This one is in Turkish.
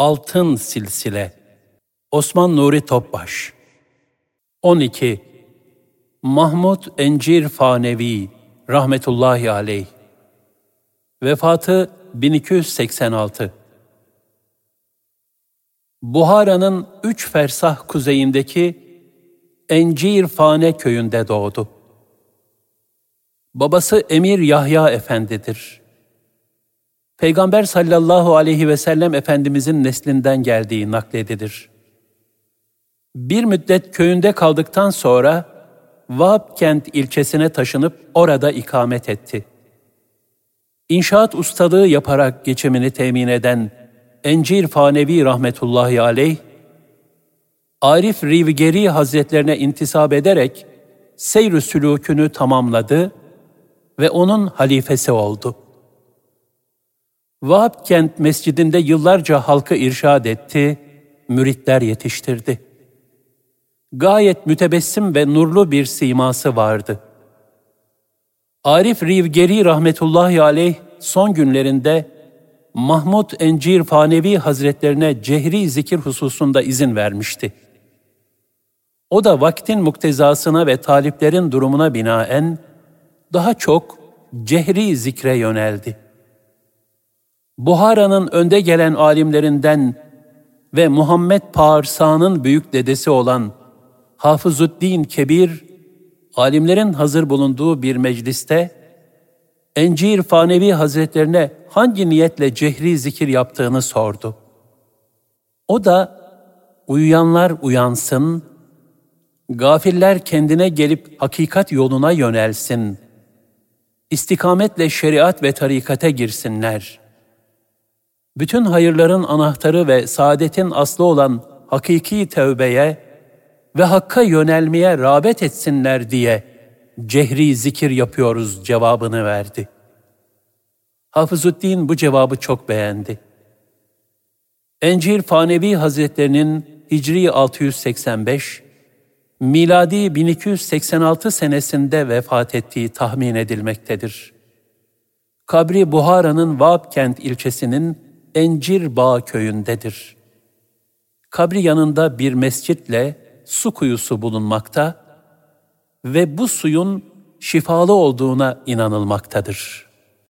Altın Silsile Osman Nuri Topbaş 12. Mahmud Encir Fanevi rahmetullahi aleyh Vefatı 1286 Buhara'nın üç fersah kuzeyindeki Encir Fane köyünde doğdu. Babası Emir Yahya Efendidir. Peygamber sallallahu aleyhi ve sellem Efendimizin neslinden geldiği nakledilir. Bir müddet köyünde kaldıktan sonra Vahapkent ilçesine taşınıp orada ikamet etti. İnşaat ustalığı yaparak geçimini temin eden Encir Fanevi rahmetullahi aleyh, Arif Rivgeri Hazretlerine intisap ederek seyr-ü sülûkünü tamamladı ve onun halifesi oldu. Vahapkent Mescidinde yıllarca halkı irşad etti, müritler yetiştirdi. Gayet mütebessim ve nurlu bir siması vardı. Arif Rivgeri rahmetullahi aleyh son günlerinde Mahmud Encir Fanevi Hazretlerine cehri zikir hususunda izin vermişti. O da vaktin muktezasına ve taliplerin durumuna binaen daha çok cehri zikre yöneldi. Buhara'nın önde gelen alimlerinden ve Muhammed Parsa'nın büyük dedesi olan Hafızuddin Kebir, alimlerin hazır bulunduğu bir mecliste, Encir Fanevi Hazretlerine hangi niyetle cehri zikir yaptığını sordu. O da, uyuyanlar uyansın, gafiller kendine gelip hakikat yoluna yönelsin, istikametle şeriat ve tarikate girsinler. Bütün hayırların anahtarı ve saadetin aslı olan hakiki tevbeye ve hakka yönelmeye rağbet etsinler diye cehri zikir yapıyoruz cevabını verdi. Hafızuddin bu cevabı çok beğendi. Encir Fanevi Hazretlerinin Hicri 685, miladi 1286 senesinde vefat ettiği tahmin edilmektedir. Kabri Buhara'nın Vabkent ilçesinin Encir Bağ köyündedir. Kabri yanında bir mescitle su kuyusu bulunmakta ve bu suyun şifalı olduğuna inanılmaktadır.''